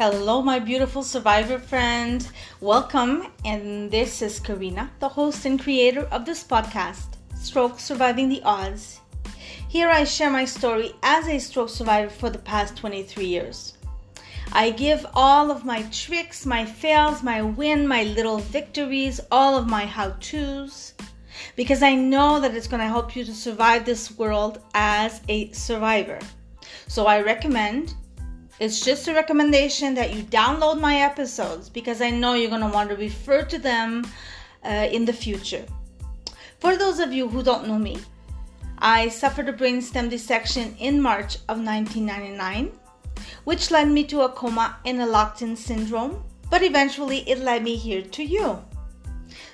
Hello, my beautiful survivor friend. Welcome, and this is Karina, the host and creator of this podcast, Stroke Surviving the Odds. Here I share my story as a stroke survivor for the past 23 years. I give all of my tricks, my fails, my win, my little victories, all of my how to's, because I know that it's going to help you to survive this world as a survivor. So I recommend it's just a recommendation that you download my episodes because I know you're going to want to refer to them uh, in the future. For those of you who don't know me, I suffered a brainstem dissection in March of 1999, which led me to a coma and a locked in syndrome, but eventually it led me here to you.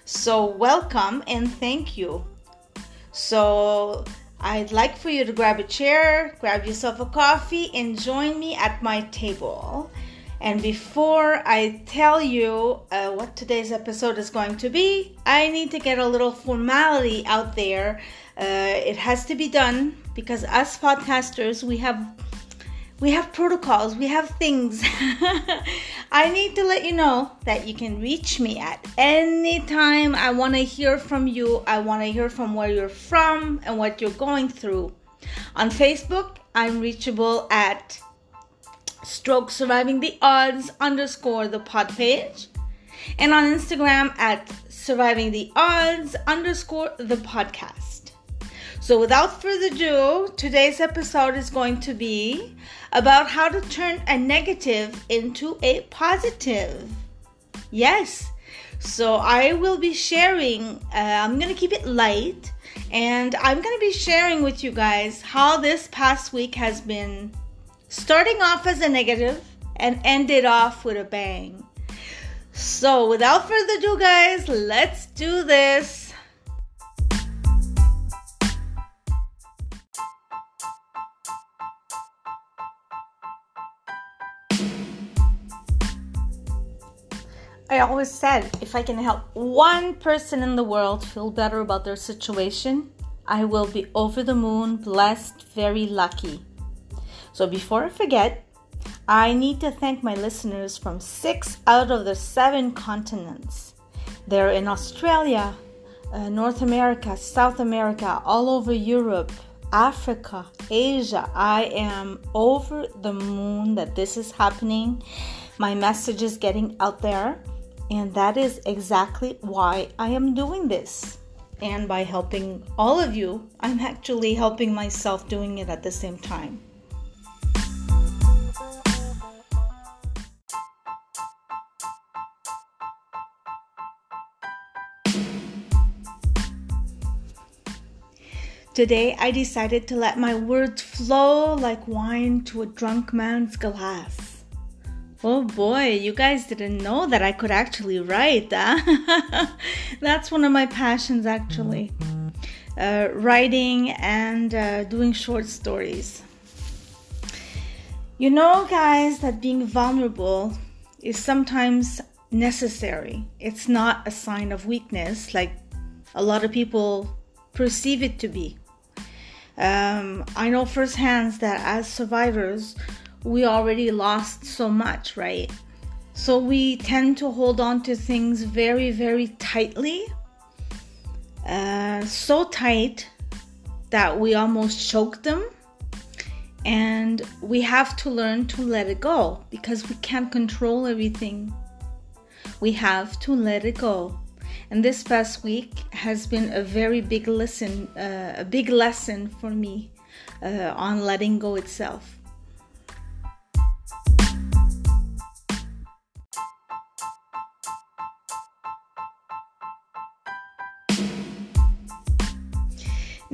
So, welcome and thank you. So, I'd like for you to grab a chair, grab yourself a coffee, and join me at my table. And before I tell you uh, what today's episode is going to be, I need to get a little formality out there. Uh, it has to be done because us podcasters, we have we have protocols, we have things. I need to let you know that you can reach me at any time. I want to hear from you. I want to hear from where you're from and what you're going through. On Facebook, I'm reachable at stroke surviving the odds underscore the pod page. And on Instagram at surviving the odds underscore the podcast. So, without further ado, today's episode is going to be about how to turn a negative into a positive. Yes. So, I will be sharing, uh, I'm going to keep it light, and I'm going to be sharing with you guys how this past week has been starting off as a negative and ended off with a bang. So, without further ado, guys, let's do this. I always said if I can help one person in the world feel better about their situation, I will be over the moon, blessed, very lucky. So before I forget, I need to thank my listeners from six out of the seven continents. They're in Australia, uh, North America, South America, all over Europe, Africa, Asia. I am over the moon that this is happening. My message is getting out there. And that is exactly why I am doing this. And by helping all of you, I'm actually helping myself doing it at the same time. Today, I decided to let my words flow like wine to a drunk man's glass. Oh boy, you guys didn't know that I could actually write. Huh? That's one of my passions, actually. Uh, writing and uh, doing short stories. You know, guys, that being vulnerable is sometimes necessary. It's not a sign of weakness like a lot of people perceive it to be. Um, I know firsthand that as survivors, we already lost so much, right? So we tend to hold on to things very, very tightly. Uh, so tight that we almost choke them. And we have to learn to let it go because we can't control everything. We have to let it go. And this past week has been a very big lesson, uh, a big lesson for me uh, on letting go itself.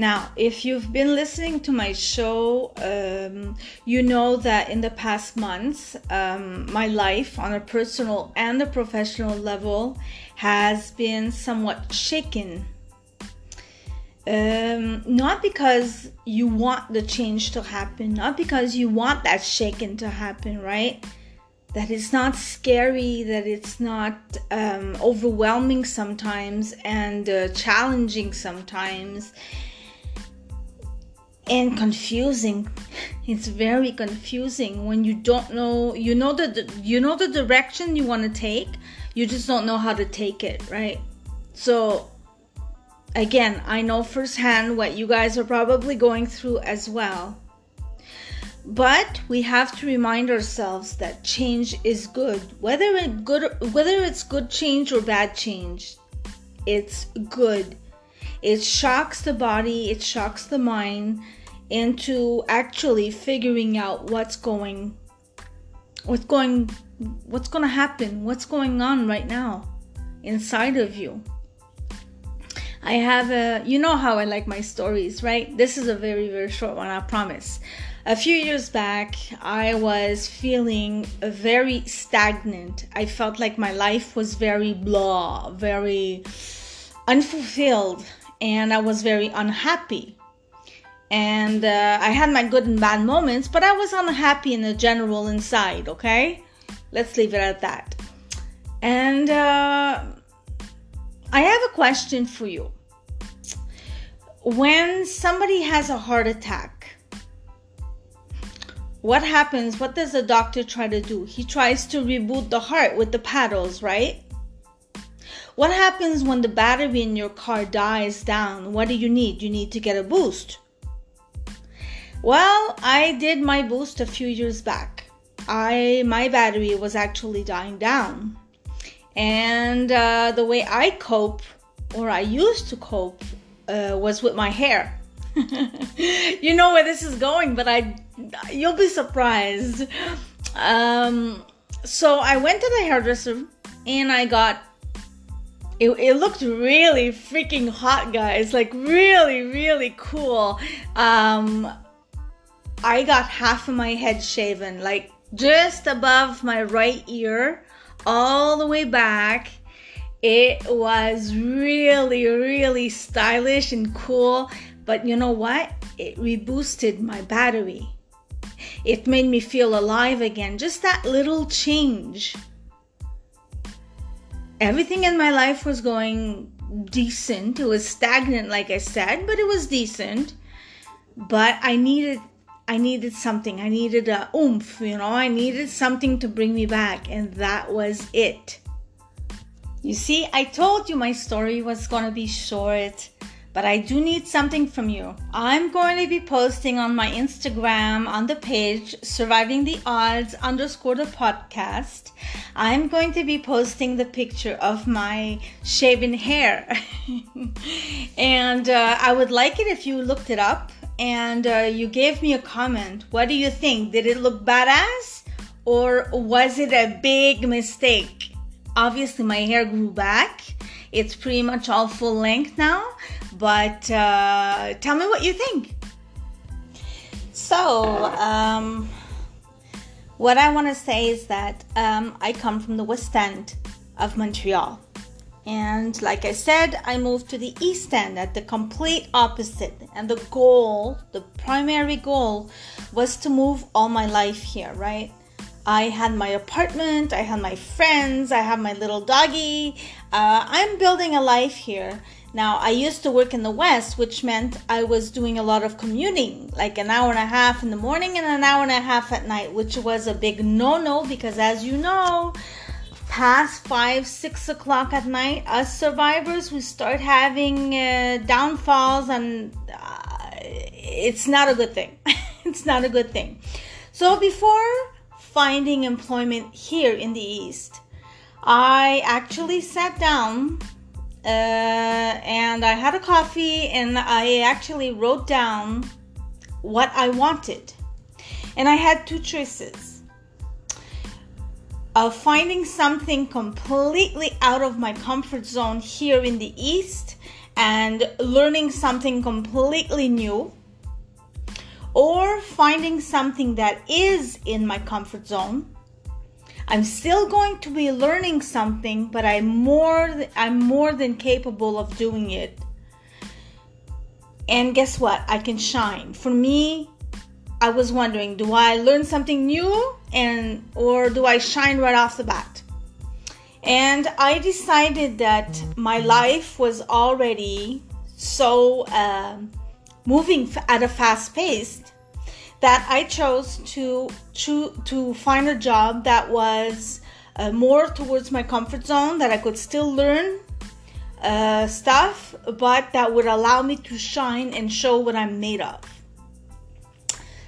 Now, if you've been listening to my show, um, you know that in the past months, um, my life on a personal and a professional level has been somewhat shaken. Um, not because you want the change to happen, not because you want that shaken to happen, right? That it's not scary, that it's not um, overwhelming sometimes and uh, challenging sometimes and confusing. it's very confusing when you don't know you know the you know the direction you want to take you just don't know how to take it right? So again i know firsthand what you guys are probably going through as well. But we have to remind ourselves that change is good. Whether it good whether it's good change or bad change it's good it shocks the body it shocks the mind into actually figuring out what's going what's going what's going to happen what's going on right now inside of you. I have a you know how i like my stories right? This is a very very short one i promise. A few years back, I was feeling very stagnant. I felt like my life was very blah, very unfulfilled, and I was very unhappy. And uh, I had my good and bad moments, but I was unhappy in the general inside, okay? Let's leave it at that. And uh, I have a question for you. When somebody has a heart attack, what happens? What does the doctor try to do? He tries to reboot the heart with the paddles, right? What happens when the battery in your car dies down? What do you need? You need to get a boost. Well, I did my boost a few years back. I my battery was actually dying down, and uh, the way I cope, or I used to cope, uh, was with my hair. you know where this is going, but I you'll be surprised. Um, so I went to the hairdresser and I got it, it looked really freaking hot, guys. Like really, really cool. Um, I got half of my head shaven, like just above my right ear, all the way back. It was really, really stylish and cool. But you know what? It reboosted my battery. It made me feel alive again. Just that little change. Everything in my life was going decent. It was stagnant, like I said, but it was decent. But I needed I needed something. I needed a oomph, you know, I needed something to bring me back, and that was it. You see, I told you my story was gonna be short but I do need something from you. I'm going to be posting on my Instagram on the page Surviving the Odds underscore the podcast. I'm going to be posting the picture of my shaven hair. and uh, I would like it if you looked it up and uh, you gave me a comment. What do you think? Did it look badass or was it a big mistake? Obviously, my hair grew back. It's pretty much all full length now, but uh, tell me what you think. So, um, what I want to say is that um, I come from the West End of Montreal. And like I said, I moved to the East End at the complete opposite. And the goal, the primary goal, was to move all my life here, right? I had my apartment, I had my friends, I have my little doggy. Uh, I'm building a life here. Now, I used to work in the West, which meant I was doing a lot of commuting, like an hour and a half in the morning and an hour and a half at night, which was a big no no because, as you know, past five, six o'clock at night, us survivors, we start having uh, downfalls, and uh, it's not a good thing. it's not a good thing. So, before finding employment here in the East, I actually sat down uh, and I had a coffee and I actually wrote down what I wanted. And I had two choices of finding something completely out of my comfort zone here in the East and learning something completely new, or finding something that is in my comfort zone I'm still going to be learning something, but I'm more I'm more than capable of doing it. And guess what? I can shine. For me, I was wondering, do I learn something new and or do I shine right off the bat? And I decided that my life was already so uh, moving at a fast pace that I chose to to to find a job that was uh, more towards my comfort zone that I could still learn uh, stuff, but that would allow me to shine and show what I'm made of.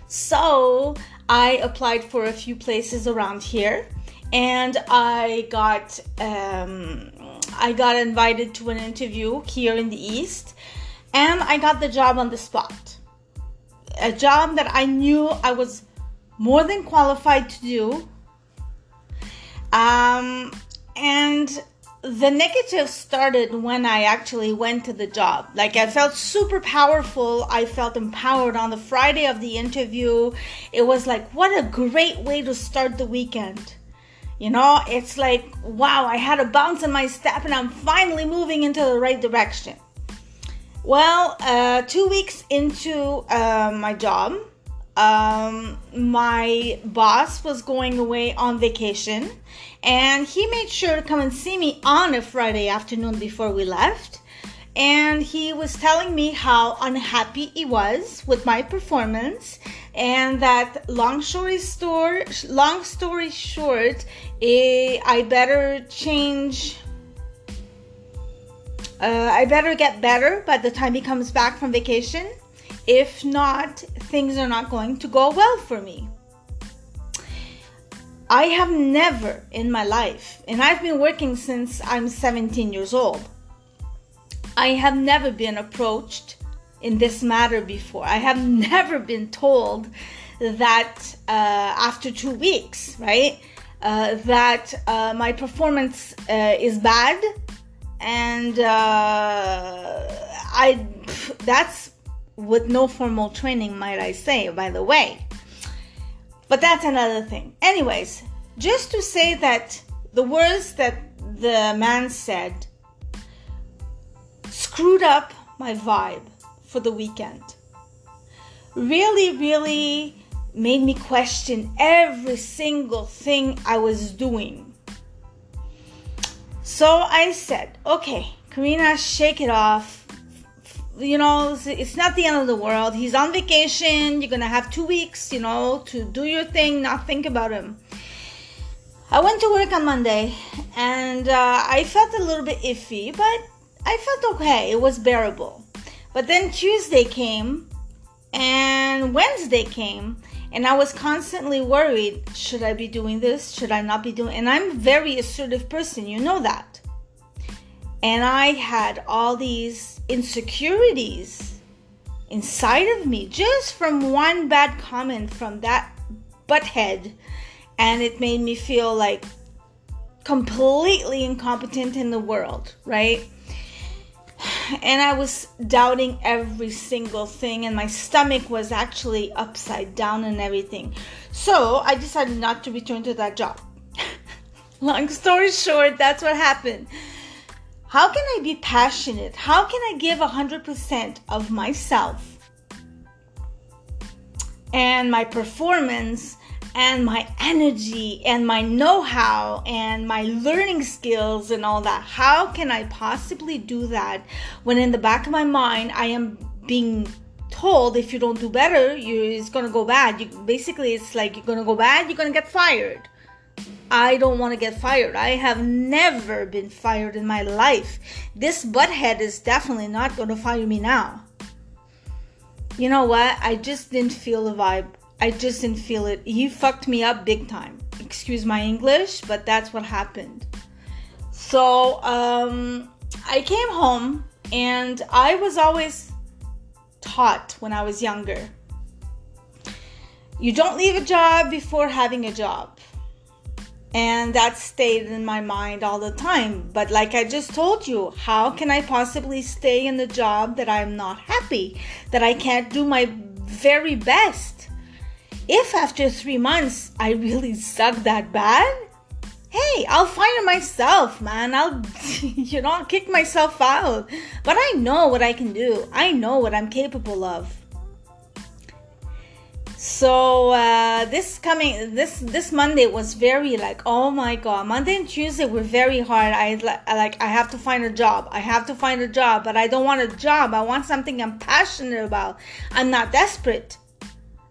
So I applied for a few places around here, and I got um, I got invited to an interview here in the East, and I got the job on the spot. A job that I knew I was more than qualified to do. Um, and the negative started when I actually went to the job. Like I felt super powerful. I felt empowered on the Friday of the interview. It was like, what a great way to start the weekend. You know, it's like, wow, I had a bounce in my step and I'm finally moving into the right direction. Well, uh, two weeks into uh, my job, um, my boss was going away on vacation and he made sure to come and see me on a Friday afternoon before we left. And he was telling me how unhappy he was with my performance, and that long story short, long story short, eh, I better change. Uh, I better get better by the time he comes back from vacation. If not, things are not going to go well for me. I have never in my life, and I've been working since I'm 17 years old, I have never been approached in this matter before. I have never been told that uh, after two weeks, right, uh, that uh, my performance uh, is bad, and uh, I that's with no formal training, might I say, by the way. But that's another thing. Anyways, just to say that the words that the man said screwed up my vibe for the weekend. Really, really made me question every single thing I was doing. So I said, okay, Karina, shake it off you know, it's not the end of the world. He's on vacation. You're gonna have two weeks, you know, to do your thing, not think about him. I went to work on Monday and uh, I felt a little bit iffy, but I felt okay. It was bearable. But then Tuesday came and Wednesday came, and I was constantly worried should I be doing this? Should I not be doing And I'm a very assertive person, you know that. And I had all these insecurities inside of me just from one bad comment from that butthead. And it made me feel like completely incompetent in the world, right? And I was doubting every single thing, and my stomach was actually upside down and everything. So I decided not to return to that job. Long story short, that's what happened. How can I be passionate? How can I give 100% of myself and my performance and my energy and my know how and my learning skills and all that? How can I possibly do that when in the back of my mind I am being told if you don't do better, you, it's gonna go bad. You, basically, it's like you're gonna go bad, you're gonna get fired. I don't want to get fired. I have never been fired in my life. This butthead is definitely not going to fire me now. You know what? I just didn't feel the vibe. I just didn't feel it. He fucked me up big time. Excuse my English, but that's what happened. So, um, I came home and I was always taught when I was younger you don't leave a job before having a job and that stayed in my mind all the time. But like I just told you, how can I possibly stay in the job that I'm not happy, that I can't do my very best? If after three months I really suck that bad, hey, I'll fire myself, man. I'll, you know, I'll kick myself out. But I know what I can do, I know what I'm capable of. So uh, this coming this this Monday was very like oh my god Monday and Tuesday were very hard. I like I have to find a job. I have to find a job, but I don't want a job. I want something I'm passionate about. I'm not desperate.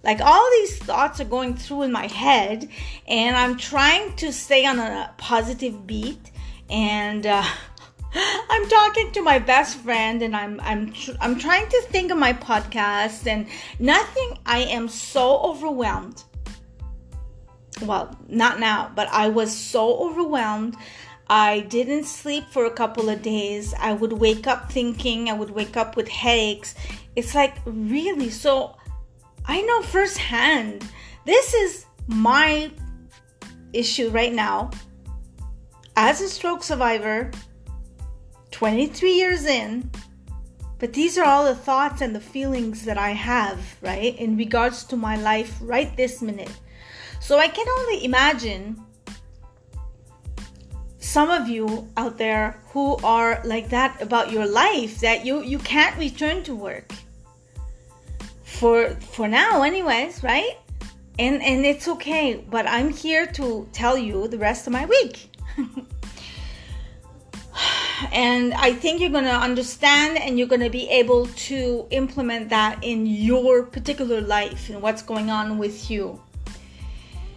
Like all these thoughts are going through in my head, and I'm trying to stay on a positive beat. And uh, I'm talking to my best friend, and I'm I'm tr- I'm trying to think of my podcast, and nothing. I am so overwhelmed. Well, not now, but I was so overwhelmed. I didn't sleep for a couple of days. I would wake up thinking, I would wake up with headaches. It's like really so I know firsthand. This is my issue right now. As a stroke survivor, 23 years in, but these are all the thoughts and the feelings that I have, right, in regards to my life right this minute. So I can only imagine some of you out there who are like that about your life that you you can't return to work for for now anyways right? And and it's okay but i'm here to tell you the rest of my week. And i think you're going to understand and you're going to be able to implement that in your particular life and what's going on with you.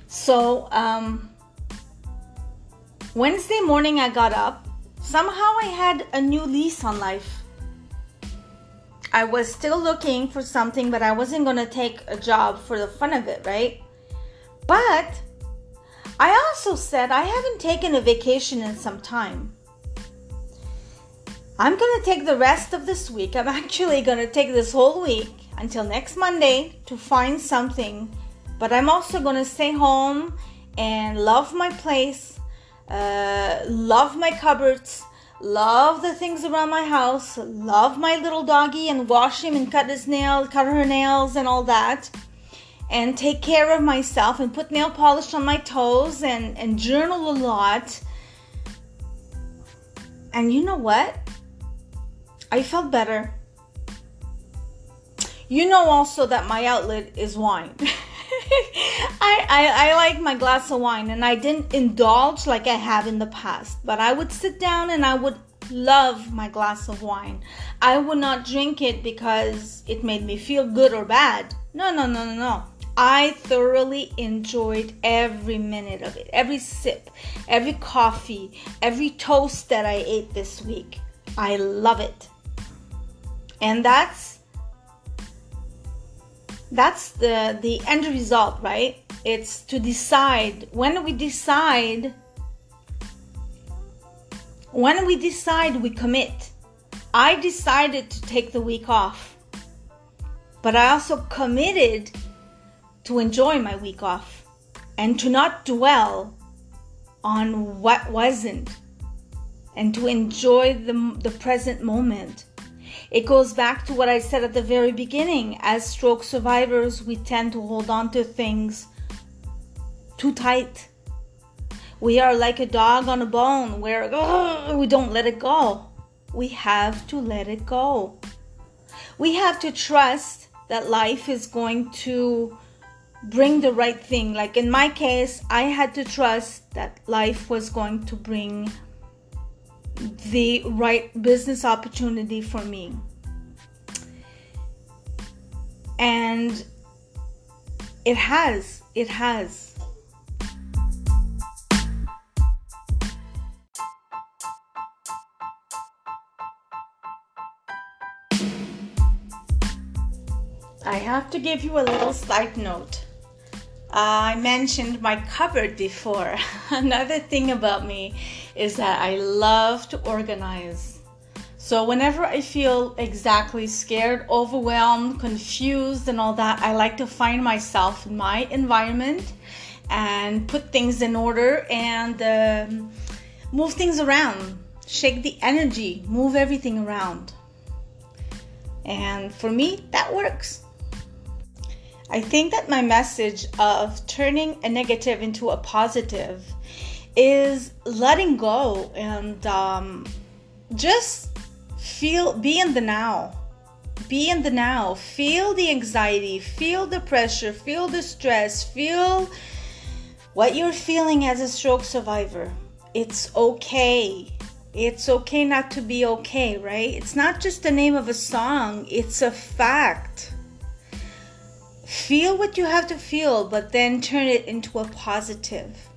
So um wednesday morning i got up. Somehow i had a new lease on life I was still looking for something, but I wasn't going to take a job for the fun of it, right? But I also said I haven't taken a vacation in some time. I'm going to take the rest of this week. I'm actually going to take this whole week until next Monday to find something. But I'm also going to stay home and love my place, uh, love my cupboards, love the things around my house, love my little doggy and wash him and cut his nails, cut her nails and all that. And take care of myself and put nail polish on my toes and, and journal a lot. And you know what? I felt better. You know also that my outlet is wine. I, I, I like my glass of wine and I didn't indulge like I have in the past, but I would sit down and I would love my glass of wine. I would not drink it because it made me feel good or bad. No, no, no, no, no. I thoroughly enjoyed every minute of it, every sip, every coffee, every toast that I ate this week. I love it. And that's that's the the end result right? It's to decide. When we decide when we decide we commit. I decided to take the week off but i also committed to enjoy my week off and to not dwell on what wasn't and to enjoy the, the present moment it goes back to what I said at the very beginning. As stroke survivors, we tend to hold on to things too tight. We are like a dog on a bone where we don't let it go. We have to let it go. We have to trust that life is going to bring the right thing. Like in my case, I had to trust that life was going to bring the right business opportunity for me. And it has, it has. I have to give you a little side note. I mentioned my cupboard before. Another thing about me is that I love to organize. So, whenever I feel exactly scared, overwhelmed, confused, and all that, I like to find myself in my environment and put things in order and um, move things around, shake the energy, move everything around. And for me, that works. I think that my message of turning a negative into a positive is letting go and um, just feel, be in the now. Be in the now. Feel the anxiety, feel the pressure, feel the stress, feel what you're feeling as a stroke survivor. It's okay. It's okay not to be okay, right? It's not just the name of a song, it's a fact feel what you have to feel, but then turn it into a positive.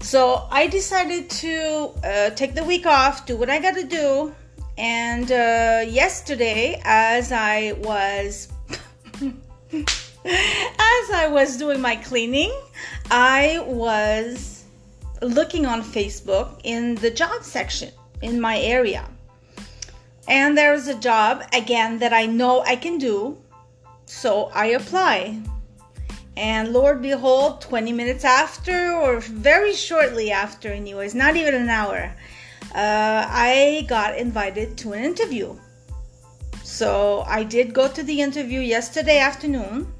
So I decided to uh, take the week off, do what I got to do. And uh, yesterday, as I was as I was doing my cleaning, I was looking on Facebook in the job section in my area. And there's a job again that I know I can do. So I apply. And Lord behold, 20 minutes after, or very shortly after, anyways, not even an hour, uh, I got invited to an interview. So I did go to the interview yesterday afternoon.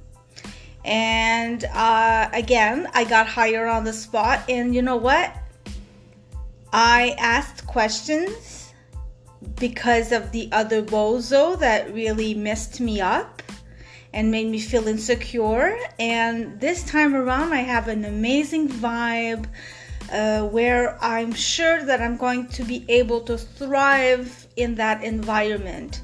And uh, again, I got hired on the spot. And you know what? I asked questions because of the other bozo that really messed me up and made me feel insecure. And this time around, I have an amazing vibe uh, where I'm sure that I'm going to be able to thrive in that environment.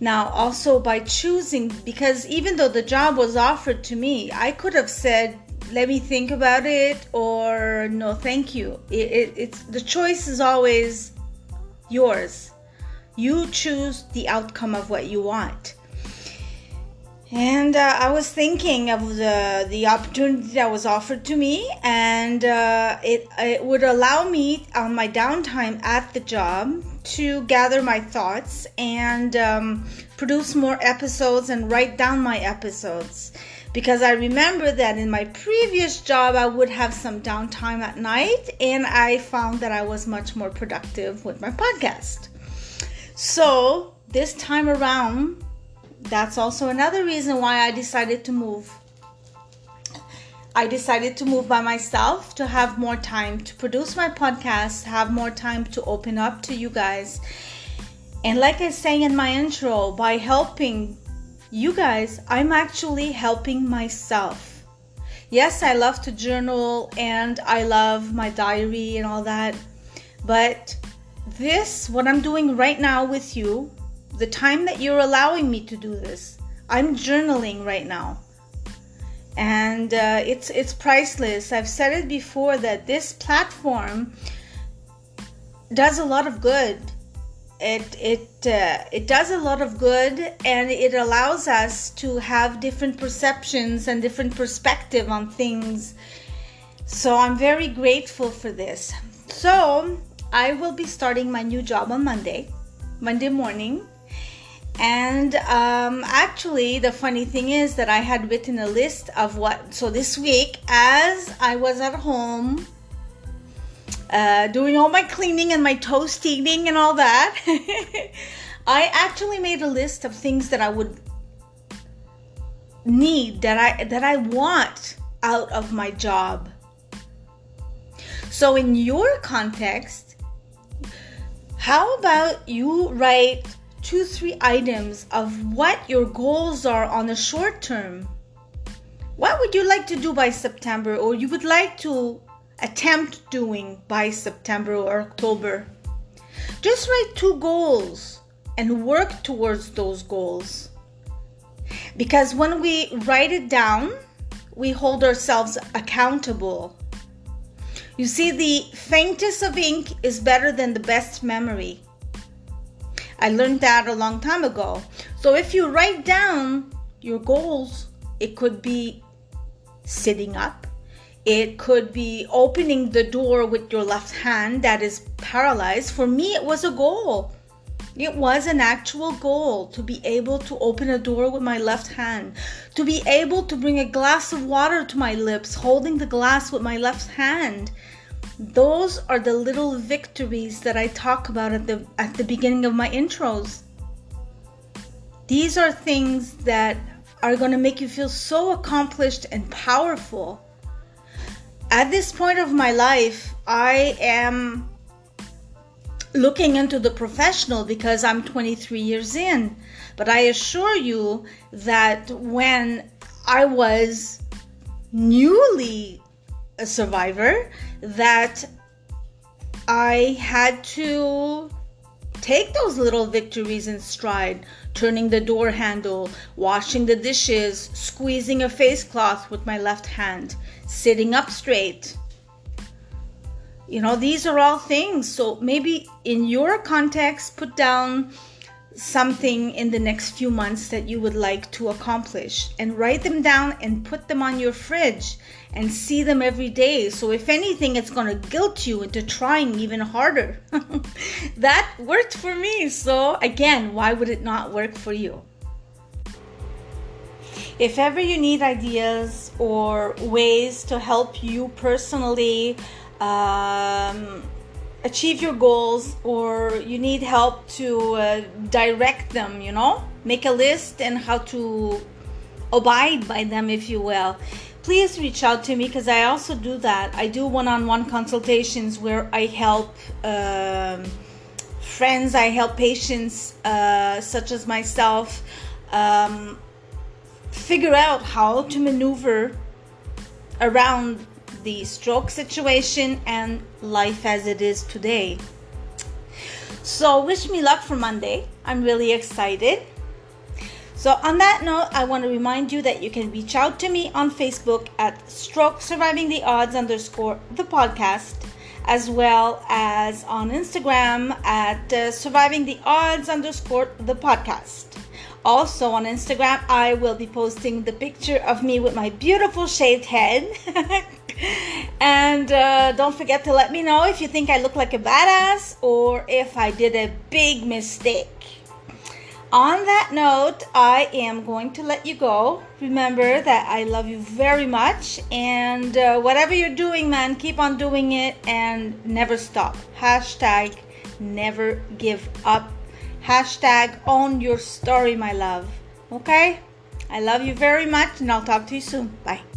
Now, also by choosing, because even though the job was offered to me, I could have said, let me think about it or no thank you it, it, it's the choice is always yours you choose the outcome of what you want and uh, I was thinking of the the opportunity that was offered to me, and uh, it it would allow me on my downtime at the job to gather my thoughts and um, produce more episodes and write down my episodes. Because I remember that in my previous job, I would have some downtime at night, and I found that I was much more productive with my podcast. So this time around, that's also another reason why I decided to move. I decided to move by myself to have more time to produce my podcast, have more time to open up to you guys. And like I say in my intro, by helping you guys, I'm actually helping myself. Yes, I love to journal and I love my diary and all that. But this, what I'm doing right now with you, the time that you're allowing me to do this. I'm journaling right now. And uh, it's it's priceless. I've said it before that this platform does a lot of good. It it uh, it does a lot of good, and it allows us to have different perceptions and different perspective on things. So I'm very grateful for this. So I will be starting my new job on Monday, Monday morning and um, actually, the funny thing is that I had written a list of what. So this week, as I was at home uh, doing all my cleaning and my toast eating and all that, I actually made a list of things that I would need that I that I want out of my job. So in your context, how about you write two, three items of what your goals are on the short term. What would you like to do by September, or you would like to attempt doing by September or October? Just write two goals and work towards those goals. Because when we write it down, we hold ourselves accountable. You see, the faintest of ink is better than the best memory. I learned that a long time ago. So if you write down your goals, it could be sitting up, it could be opening the door with your left hand that is paralyzed. For me, it was a goal. It was an actual goal to be able to open a door with my left hand, to be able to bring a glass of water to my lips, holding the glass with my left hand, those are the little victories that I talk about at the at the beginning of my intros. These are things that are going to make you feel so accomplished and powerful. At this point of my life, I am looking into the professional because I'm 23 years in. But I assure you that when I was newly a survivor that I had to take those little victories in stride, turning the door handle, washing the dishes, squeezing a face cloth with my left hand, sitting up straight. You know, these are all things. So maybe in your context, put down something in the next few months that you would like to accomplish and write them down and put them on your fridge and see them every day. So, if anything, it's going to guilt you into trying even harder. that worked for me. So, again, why would it not work for you? If ever you need ideas or ways to help you personally, um, achieve your goals or you need help to uh, direct them, you know, make a list and how to abide by them, if you will, please reach out to me because I also do that. I do one on one consultations where I help. Um, friends, I help patients uh, such as myself um, figure out how to maneuver around the stroke situation and life as it is today. So, wish me luck for Monday. I'm really excited. So, on that note, I want to remind you that you can reach out to me on Facebook at Stroke Surviving the Odds underscore the podcast, as well as on Instagram at uh, Surviving the Odds underscore the podcast. Also on Instagram, I will be posting the picture of me with my beautiful shaved head. and uh, don't forget to let me know if you think I look like a badass or if I did a big mistake. On that note, I am going to let you go. Remember that I love you very much, and uh, whatever you're doing, man, keep on doing it and never stop. Hashtag never give up. Hashtag own your story, my love. Okay? I love you very much, and I'll talk to you soon. Bye.